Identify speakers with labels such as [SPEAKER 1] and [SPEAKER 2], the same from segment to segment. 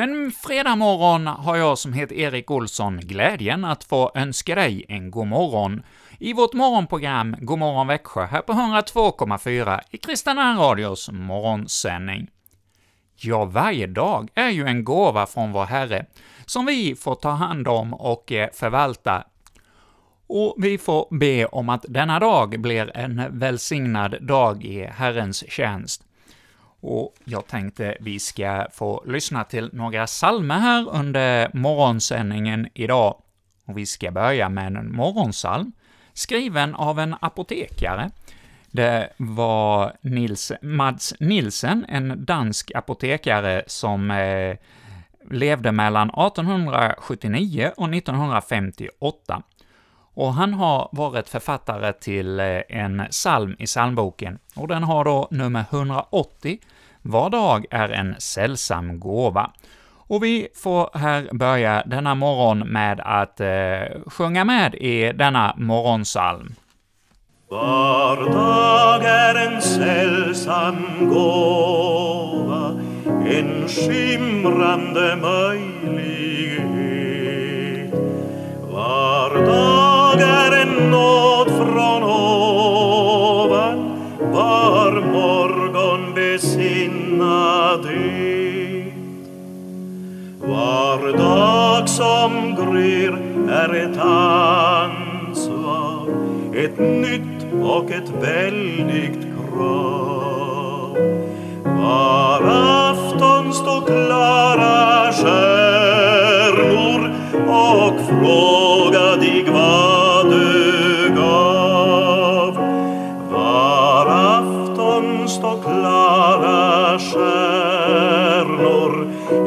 [SPEAKER 1] Ännu en fredagmorgon har jag som heter Erik Olsson glädjen att få önska dig en god morgon i vårt morgonprogram God morgon Växjö här på 102,4 i Kristina Radios morgonsändning. Ja, varje dag är ju en gåva från vår Herre, som vi får ta hand om och eh, förvalta. Och vi får be om att denna dag blir en välsignad dag i Herrens tjänst. Och jag tänkte vi ska få lyssna till några salmer här under morgonsändningen idag. Och vi ska börja med en morgonsalm, skriven av en apotekare. Det var Nils, Mads Nielsen, en dansk apotekare som eh, levde mellan 1879 och 1958. Och han har varit författare till eh, en psalm i psalmboken, och den har då nummer 180, Var dag är en sällsam gåva. Och vi får här börja denna morgon med att eh, sjunga med i denna morgonsalm.
[SPEAKER 2] Var dag är en sällsam gåva, en skimrande möjlighet. Var dag nåd från ovan, var morgon besinna det. Var dag som gryr är ett ansvar, ett nytt och ett väldigt krav. Var afton står klara stjärnor och från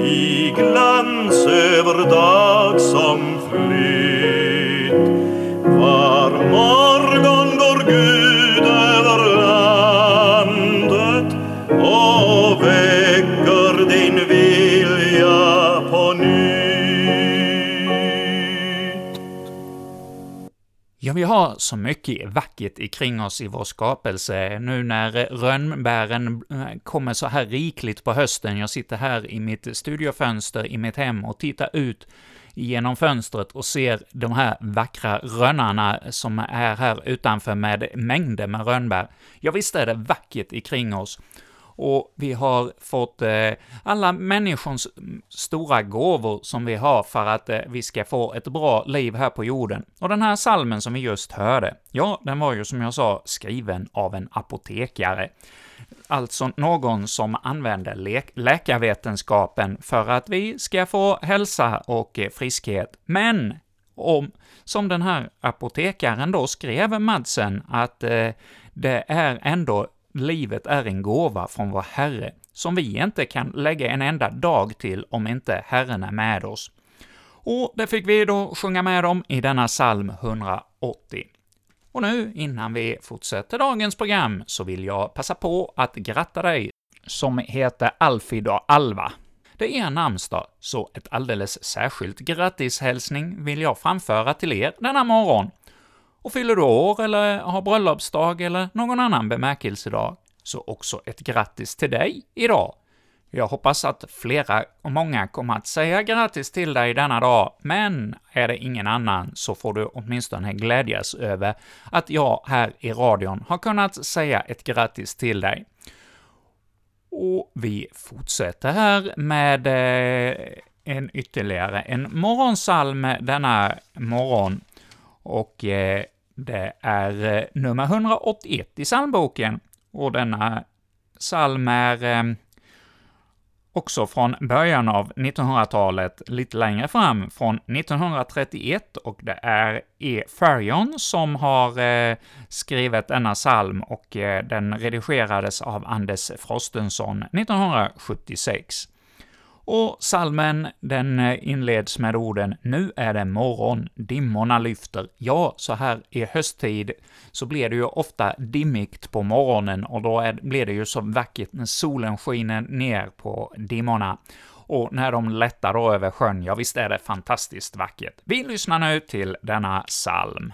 [SPEAKER 2] stjärnor i glans över
[SPEAKER 1] vi har så mycket vackert kring oss i vår skapelse, nu när rönnbären eh, kommer så här rikligt på hösten. Jag sitter här i mitt studiofönster i mitt hem och tittar ut genom fönstret och ser de här vackra rönnarna som är här utanför med mängder med rönnbär. Ja, visst är det vackert kring oss. Och vi har fått eh, alla människors stora gåvor som vi har för att eh, vi ska få ett bra liv här på jorden. Och den här salmen som vi just hörde, ja, den var ju som jag sa skriven av en apotekare. Alltså någon som använder lä läkarvetenskapen för att vi ska få hälsa och eh, friskhet. Men om, som den här apotekaren då skrev, Madsen, att eh, det är ändå livet är en gåva från vår Herre, som vi inte kan lägga en enda dag till om inte Herren är med oss. Och det fick vi då sjunga med om i denna psalm 180. Och nu, innan vi fortsätter dagens program, så vill jag passa på att gratta dig som heter Alfid och Alva. Det är namnsdag, så ett alldeles särskilt grattishälsning vill jag framföra till er denna morgon. Och fyller du år eller har bröllopsdag eller någon annan bemärkelsedag, så också ett grattis till dig idag. Jag hoppas att flera och många kommer att säga grattis till dig denna dag, men är det ingen annan så får du åtminstone glädjas över att jag här i radion har kunnat säga ett grattis till dig. Och vi fortsätter här med eh, en ytterligare en morgonsalm denna morgon, och eh, det är eh, nummer 181 i psalmboken, och denna psalm är eh, också från början av 1900-talet, lite längre fram, från 1931, och det är E. Farion som har eh, skrivit denna psalm, och eh, den redigerades av Anders Frostenson 1976. Och salmen den eh, inleds med orden ”Nu är det morgon, dimmorna lyfter”. Ja, så här i hösttid så blir det ju ofta dimmigt på morgonen, och då är, blir det ju så vackert när solen skiner ner på dimmorna. Och när de lättar då över sjön, ja visst är det fantastiskt vackert. Vi lyssnar nu till denna psalm.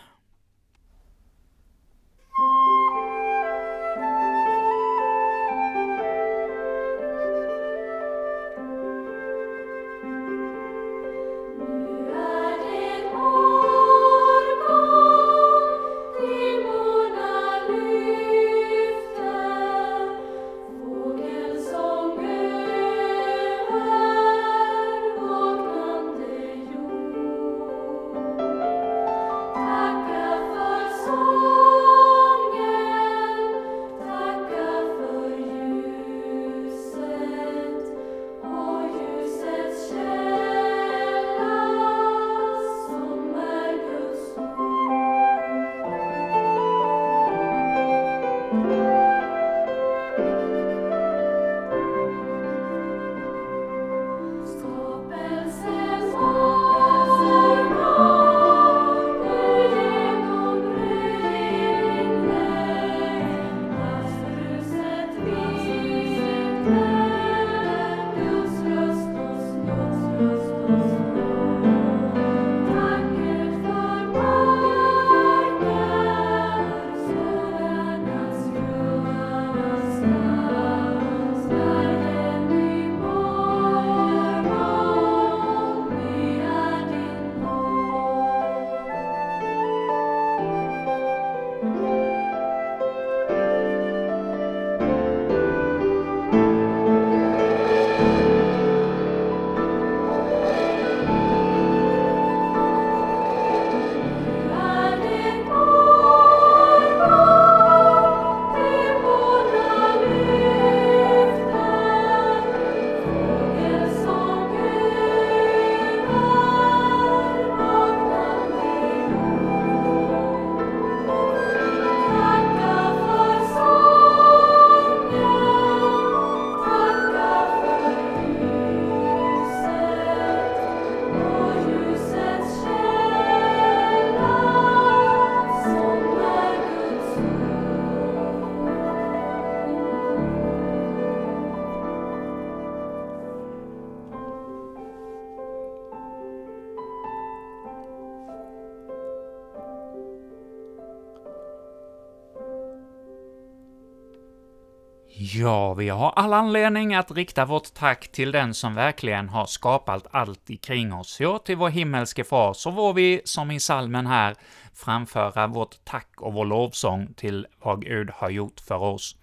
[SPEAKER 1] Ja, vi har all anledning att rikta vårt tack till den som verkligen har skapat allt ikring oss, ja, till vår himmelske far, så får vi, som i salmen här, framföra vårt tack och vår lovsång till vad Gud har gjort för oss.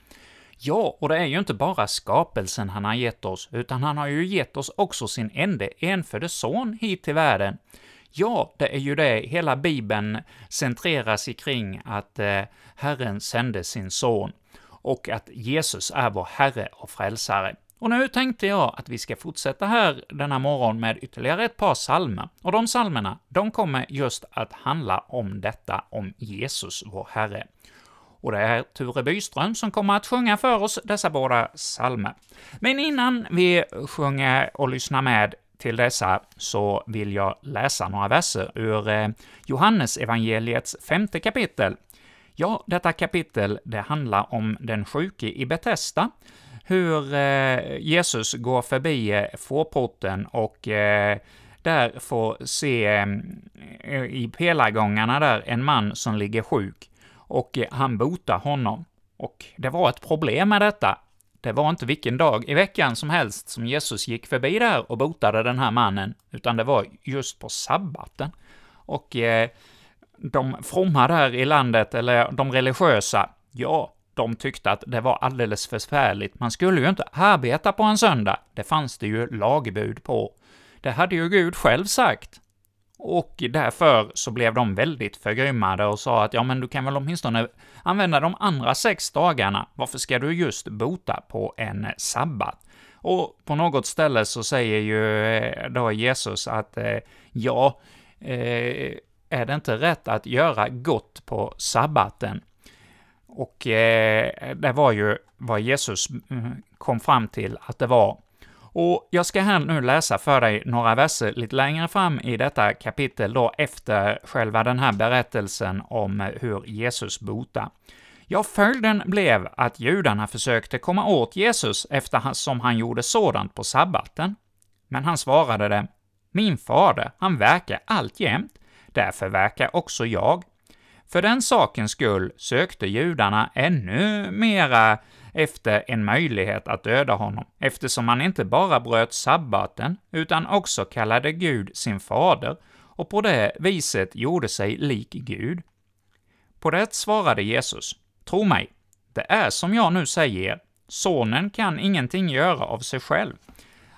[SPEAKER 1] Ja, och det är ju inte bara skapelsen han har gett oss, utan han har ju gett oss också sin ende enfödde son hit till världen. Ja, det är ju det hela Bibeln centreras kring, att eh, Herren sände sin son och att Jesus är vår Herre och Frälsare. Och nu tänkte jag att vi ska fortsätta här denna morgon med ytterligare ett par salmer. Och de salmerna, de kommer just att handla om detta, om Jesus, vår Herre. Och det är Ture Byström som kommer att sjunga för oss dessa båda salmer. Men innan vi sjunger och lyssnar med till dessa så vill jag läsa några verser ur eh, Johannes evangeliets femte kapitel, Ja, detta kapitel, det handlar om den sjuke i Betesda, hur eh, Jesus går förbi eh, fårporten och eh, där får se eh, i pelargångarna där en man som ligger sjuk, och eh, han botar honom. Och det var ett problem med detta. Det var inte vilken dag i veckan som helst som Jesus gick förbi där och botade den här mannen, utan det var just på sabbaten. Och eh, de fromma där i landet, eller de religiösa, ja, de tyckte att det var alldeles förfärligt. Man skulle ju inte arbeta på en söndag. Det fanns det ju lagbud på. Det hade ju Gud själv sagt. Och därför så blev de väldigt förgrymmade och sa att ja, men du kan väl åtminstone använda de andra sex dagarna, varför ska du just bota på en sabbat? Och på något ställe så säger ju eh, då Jesus att eh, ja, eh, är det inte rätt att göra gott på sabbaten? Och eh, det var ju vad Jesus mm, kom fram till att det var. Och jag ska här nu läsa för dig några verser lite längre fram i detta kapitel då, efter själva den här berättelsen om hur Jesus botar. Ja, följden blev att judarna försökte komma åt Jesus eftersom han gjorde sådant på sabbaten. Men han svarade det, ”Min fader, han verkar alltjämt, Därför verkar också jag. För den sakens skull sökte judarna ännu mera efter en möjlighet att döda honom, eftersom han inte bara bröt sabbaten, utan också kallade Gud sin fader, och på det viset gjorde sig lik Gud. På det svarade Jesus, Tro mig, det är som jag nu säger, sonen kan ingenting göra av sig själv.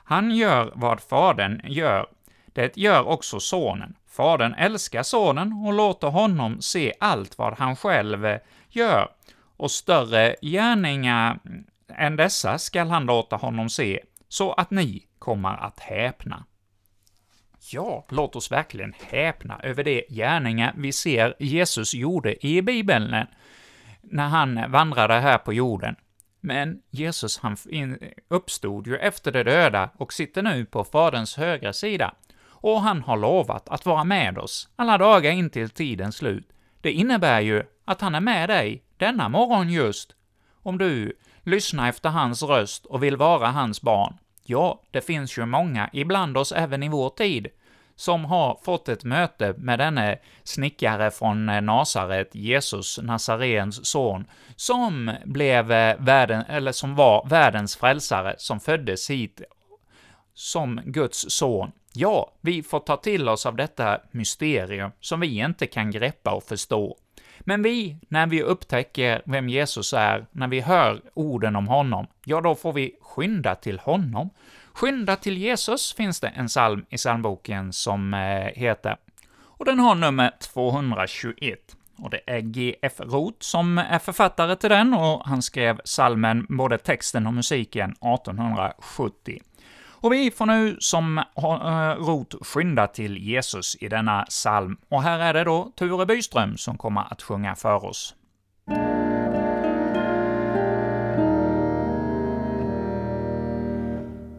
[SPEAKER 1] Han gör vad fadern gör, det gör också sonen. Fadern älskar sonen och låter honom se allt vad han själv gör, och större gärningar än dessa skall han låta honom se, så att ni kommer att häpna. Ja, låt oss verkligen häpna över de gärningar vi ser Jesus gjorde i Bibeln, när han vandrade här på jorden. Men Jesus han uppstod ju efter de döda och sitter nu på Faderns högra sida och han har lovat att vara med oss alla dagar in till tidens slut. Det innebär ju att han är med dig denna morgon just, om du lyssnar efter hans röst och vill vara hans barn. Ja, det finns ju många ibland oss även i vår tid, som har fått ett möte med denne snickare från eh, Nasaret, Jesus, Nazarens son, som blev eh, världen, eller som var världens frälsare, som föddes hit som Guds son. Ja, vi får ta till oss av detta mysterium som vi inte kan greppa och förstå. Men vi, när vi upptäcker vem Jesus är, när vi hör orden om honom, ja, då får vi skynda till honom. Skynda till Jesus finns det en psalm i psalmboken som eh, heter, och den har nummer 221. Och det är G.F. Roth som är författare till den, och han skrev psalmen, både texten och musiken, 1870. Och vi får nu som uh, rot skynda till Jesus i denna psalm, och här är det då Ture Byström som kommer att sjunga för oss.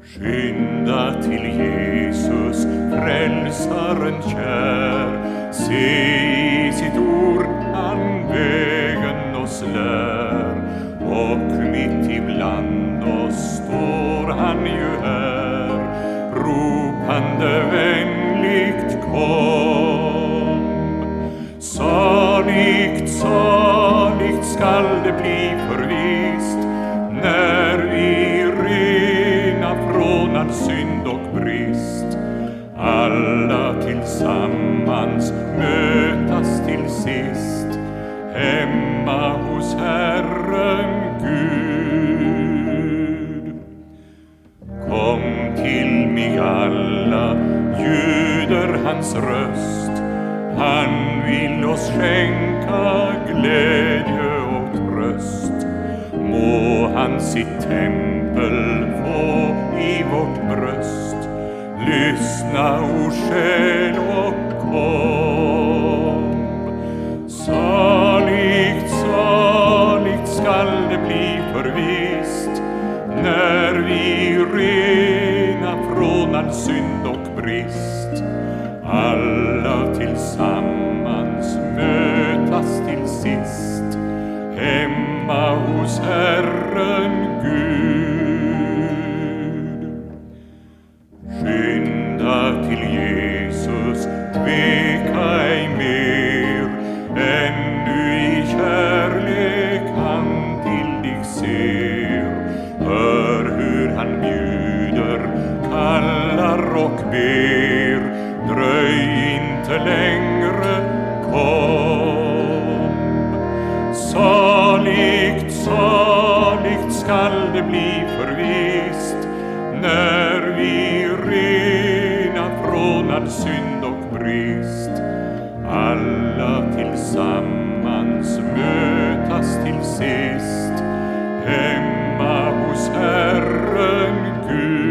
[SPEAKER 3] Skynda till Jesus, frälsaren kär, se i sitt ord han vägen oss lär, och mitt ibland oss står han ju Ande vänligt kom. Saligt, saligt skall det bli förvist när vi rena från all synd och brist. Alla tillsammans mötas till sist hemma hos Herren vill oss skänka glädje och tröst. Må han sitt tempel få i vårt bröst. Lyssna, o själ, och kom. Saligt, saligt skall det bli förvist när vi rena från all synd och brist alla tillsammans sist hemma hos Herren Gud. Skynda till Jesus, tveka ej mer, ännu i kärlek han till dig ser. Hör hur han bjuder, kallar och ber, dröj inte längre, kom. När vi rena från all synd och brist alla tillsammans mötas till sist hemma hos Herren Gud.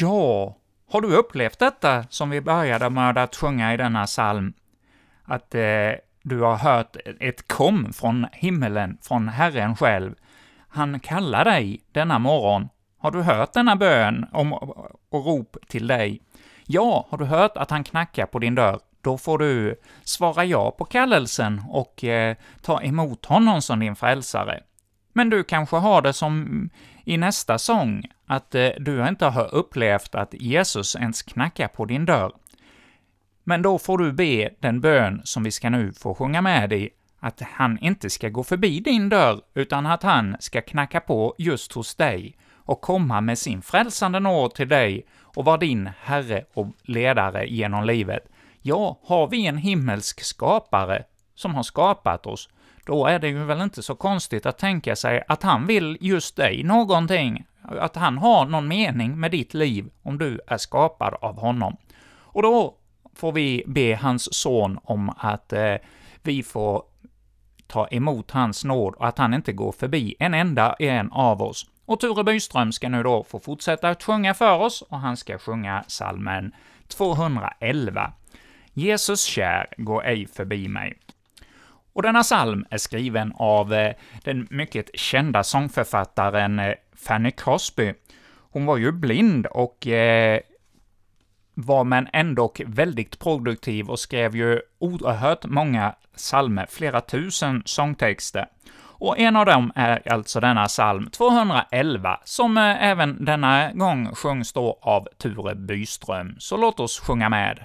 [SPEAKER 1] Ja, har du upplevt detta som vi började med att sjunga i denna psalm? Att eh, du har hört ett kom från himmelen, från Herren själv. Han kallar dig denna morgon. Har du hört denna bön om, och rop till dig? Ja, har du hört att han knackar på din dörr? Då får du svara ja på kallelsen och eh, ta emot honom som din frälsare. Men du kanske har det som i nästa sång, att eh, du inte har upplevt att Jesus ens knackar på din dörr. Men då får du be den bön som vi ska nu få sjunga med i, att han inte ska gå förbi din dörr, utan att han ska knacka på just hos dig och komma med sin frälsande nåd till dig och vara din Herre och ledare genom livet. Ja, har vi en himmelsk skapare som har skapat oss, då är det ju väl inte så konstigt att tänka sig att han vill just dig någonting, att han har någon mening med ditt liv om du är skapad av honom. Och då får vi be hans son om att eh, vi får ta emot hans nåd och att han inte går förbi en enda en av oss. Och Ture Byström ska nu då få fortsätta att sjunga för oss, och han ska sjunga salmen 211. Jesus kär, gå ej förbi mig. Och denna psalm är skriven av eh, den mycket kända sångförfattaren eh, Fanny Crosby. Hon var ju blind och eh, var men ändå väldigt produktiv och skrev ju oerhört många psalmer, flera tusen sångtexter. Och en av dem är alltså denna psalm 211, som eh, även denna gång sjungs då av Ture Byström. Så låt oss sjunga med.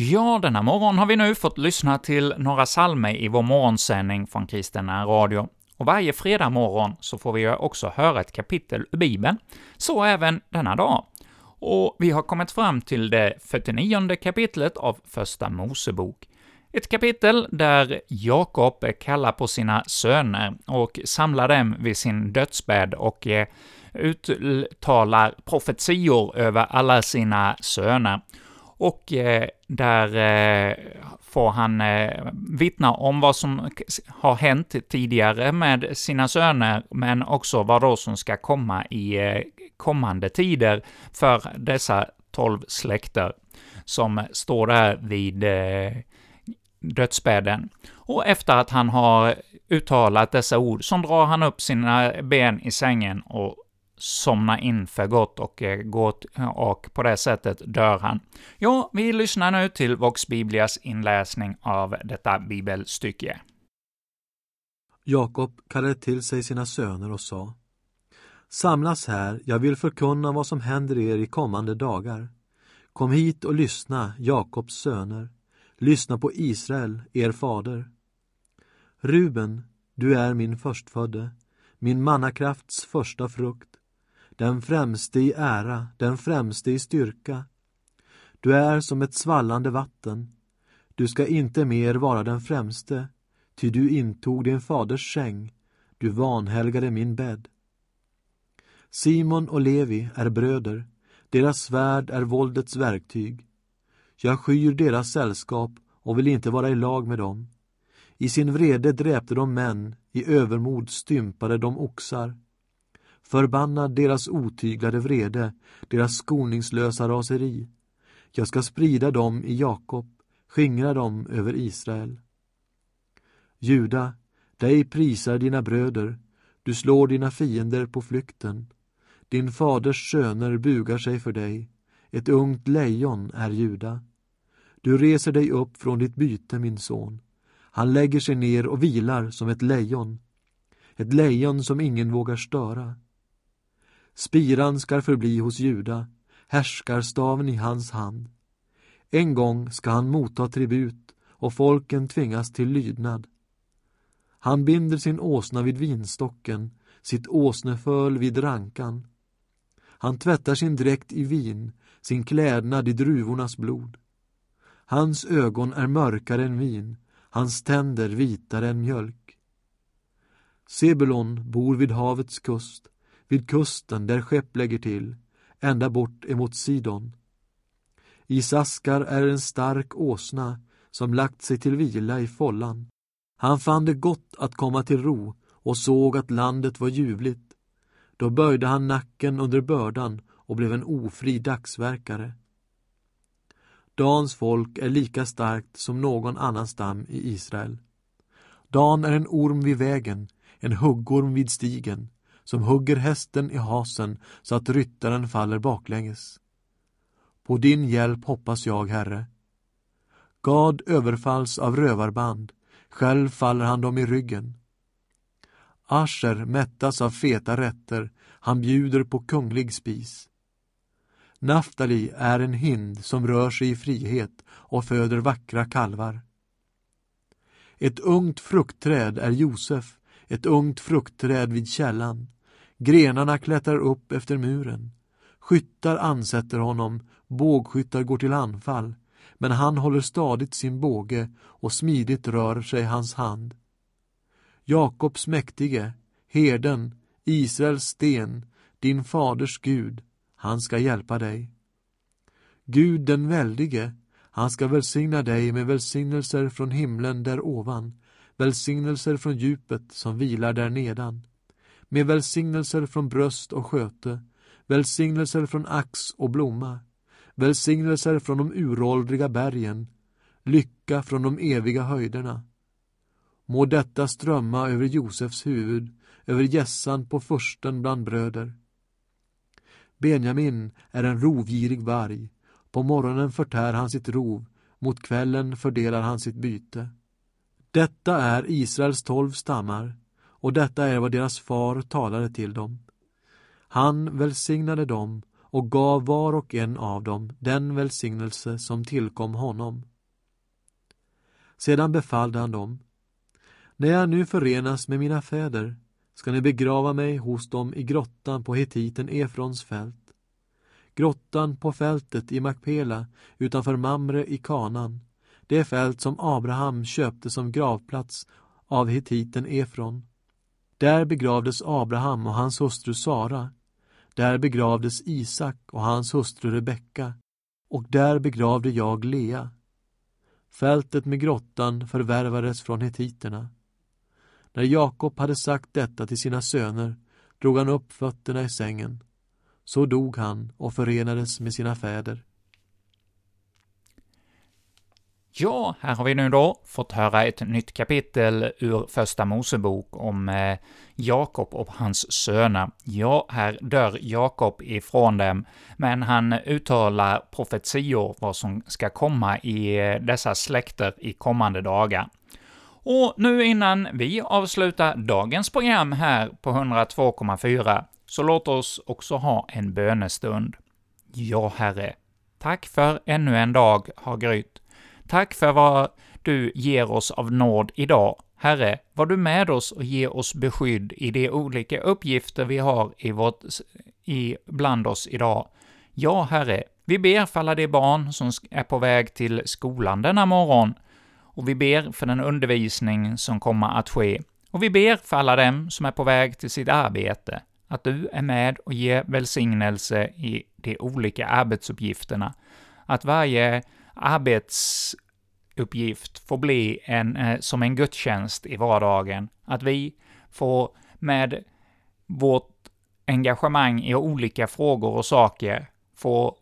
[SPEAKER 1] Ja, denna morgon har vi nu fått lyssna till några psalmer i vår morgonsändning från Kristina Radio. Och varje fredag morgon så får vi också höra ett kapitel ur Bibeln, så även denna dag. Och vi har kommit fram till det 49 kapitlet av Första Mosebok. Ett kapitel där Jakob kallar på sina söner och samlar dem vid sin dödsbädd och eh, uttalar profetior över alla sina söner. Och eh, där eh, får han eh, vittna om vad som har hänt tidigare med sina söner, men också vad då som ska komma i eh, kommande tider för dessa tolv släkter som står där vid eh, dödsbädden. Och efter att han har uttalat dessa ord, så drar han upp sina ben i sängen och somna in för gott och, eh, gå eh, och på det sättet dör han. Ja, vi lyssnar nu till Vox Biblias inläsning av detta bibelstycke.
[SPEAKER 4] Jakob kallade till sig sina söner och sa Samlas här, jag vill förkunna vad som händer er i kommande dagar. Kom hit och lyssna, Jakobs söner. Lyssna på Israel, er fader. Ruben, du är min förstfödde, min mannakrafts första frukt, den främste i ära, den främste i styrka. Du är som ett svallande vatten. Du ska inte mer vara den främste, ty du intog din faders säng, du vanhelgade min bädd. Simon och Levi är bröder, deras svärd är våldets verktyg. Jag skyr deras sällskap och vill inte vara i lag med dem. I sin vrede dräpte de män, i övermod stympade de oxar. Förbannad deras otyglade vrede, deras skoningslösa raseri. Jag ska sprida dem i Jakob, skingra dem över Israel. Juda, dig prisar dina bröder, du slår dina fiender på flykten. Din faders söner bugar sig för dig, ett ungt lejon är Juda. Du reser dig upp från ditt byte, min son. Han lägger sig ner och vilar som ett lejon, ett lejon som ingen vågar störa. Spiran skall förbli hos Juda, härskarstaven i hans hand. En gång ska han motta tribut och folken tvingas till lydnad. Han binder sin åsna vid vinstocken, sitt åsneföl vid rankan. Han tvättar sin dräkt i vin, sin klädnad i druvornas blod. Hans ögon är mörkare än vin, hans tänder vitare än mjölk. Sebulon bor vid havets kust, vid kusten där skepp lägger till, ända bort emot Sidon. Isaskar är en stark åsna som lagt sig till vila i follan. Han fann det gott att komma till ro och såg att landet var ljuvligt. Då böjde han nacken under bördan och blev en ofri dagsverkare. Dans folk är lika starkt som någon annan stam i Israel. Dan är en orm vid vägen, en huggorm vid stigen, som hugger hästen i hasen så att ryttaren faller baklänges. På din hjälp hoppas jag, Herre. Gad överfalls av rövarband, själv faller han dem i ryggen. Asher mättas av feta rätter, han bjuder på kunglig spis. Naftali är en hind som rör sig i frihet och föder vackra kalvar. Ett ungt fruktträd är Josef, ett ungt fruktträd vid källan. Grenarna klättrar upp efter muren. Skyttar ansätter honom, bågskyttar går till anfall, men han håller stadigt sin båge och smidigt rör sig hans hand. Jakobs mäktige, herden, Israels sten, din faders Gud, han ska hjälpa dig. Gud den väldige, han ska välsigna dig med välsignelser från himlen där ovan, välsignelser från djupet som vilar där nedan, med välsignelser från bröst och sköte, välsignelser från ax och blomma, välsignelser från de uråldriga bergen, lycka från de eviga höjderna. Må detta strömma över Josefs huvud, över gässan på försten bland bröder. Benjamin är en rovgirig varg. På morgonen förtär han sitt rov, mot kvällen fördelar han sitt byte. Detta är Israels tolv stammar, och detta är vad deras far talade till dem. Han välsignade dem och gav var och en av dem den välsignelse som tillkom honom. Sedan befallde han dem. När jag nu förenas med mina fäder ska ni begrava mig hos dem i grottan på hetiten Efrons fält. Grottan på fältet i Makpela utanför Mamre i Kanan, det fält som Abraham köpte som gravplats av hetiten Efron. Där begravdes Abraham och hans hustru Sara. Där begravdes Isak och hans hustru Rebecka. Och där begravde jag Lea. Fältet med grottan förvärvades från hetiterna. När Jakob hade sagt detta till sina söner drog han upp fötterna i sängen. Så dog han och förenades med sina fäder.
[SPEAKER 1] Ja, här har vi nu då fått höra ett nytt kapitel ur Första Mosebok om eh, Jakob och hans söner. Ja, här dör Jakob ifrån dem, men han uttalar profetior vad som ska komma i eh, dessa släkter i kommande dagar. Och nu innan vi avslutar dagens program här på 102,4, så låt oss också ha en bönestund. Ja, Herre, tack för ännu en dag har grytt. Tack för vad du ger oss av nåd idag. Herre, var du med oss och ge oss beskydd i de olika uppgifter vi har i vårt, i, bland oss idag. Ja, Herre, vi ber för alla de barn som är på väg till skolan denna morgon, och vi ber för den undervisning som kommer att ske. Och vi ber för alla dem som är på väg till sitt arbete, att du är med och ger välsignelse i de olika arbetsuppgifterna. Att varje arbetsuppgift får bli en, eh, som en gudstjänst i vardagen. Att vi får med vårt engagemang i olika frågor och saker få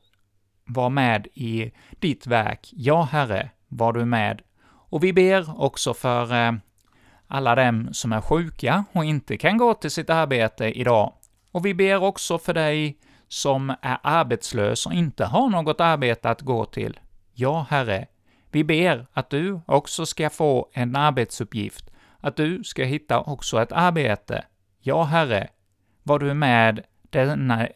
[SPEAKER 1] vara med i ditt verk. Ja, Herre, var du med. Och vi ber också för eh, alla dem som är sjuka och inte kan gå till sitt arbete idag. Och vi ber också för dig som är arbetslös och inte har något arbete att gå till. Ja, Herre, vi ber att du också ska få en arbetsuppgift, att du ska hitta också ett arbete. Ja, Herre, var du med denna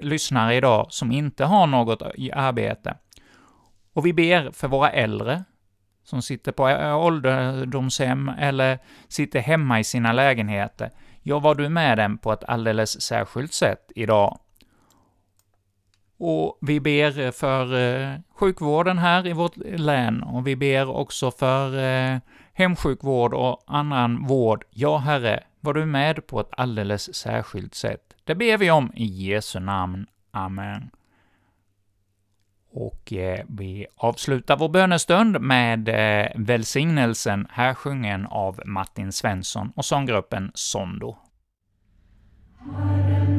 [SPEAKER 1] lyssnare idag som inte har något arbete. Och vi ber för våra äldre som sitter på ålderdomshem eller sitter hemma i sina lägenheter. Ja, var du med dem på ett alldeles särskilt sätt idag. Och vi ber eh, för eh, sjukvården här i vårt län, och vi ber också för eh, hemsjukvård och annan vård. Ja, Herre, var du med på ett alldeles särskilt sätt. Det ber vi om i Jesu namn. Amen. Och eh, vi avslutar vår bönestund med eh, välsignelsen, här sjungen av Martin Svensson och sånggruppen Sondo.
[SPEAKER 5] Amen.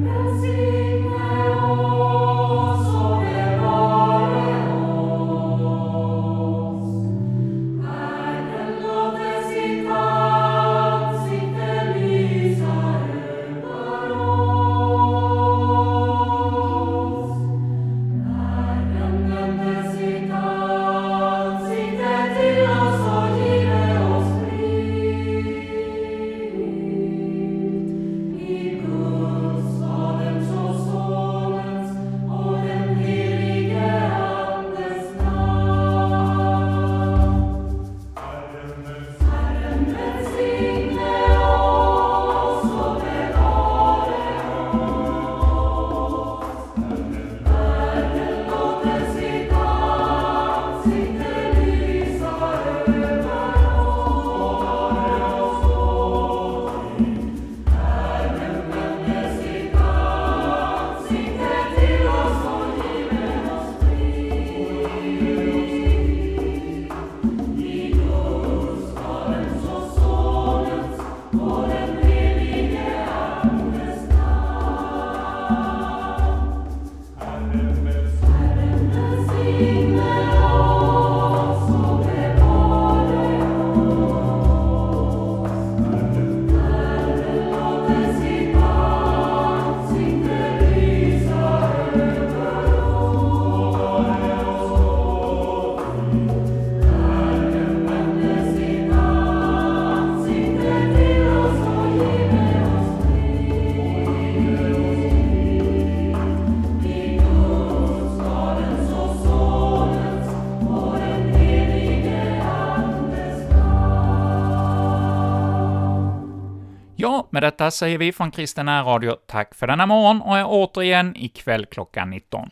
[SPEAKER 5] Med detta säger vi från Kristen Radio tack för denna morgon och är återigen ikväll klockan 19.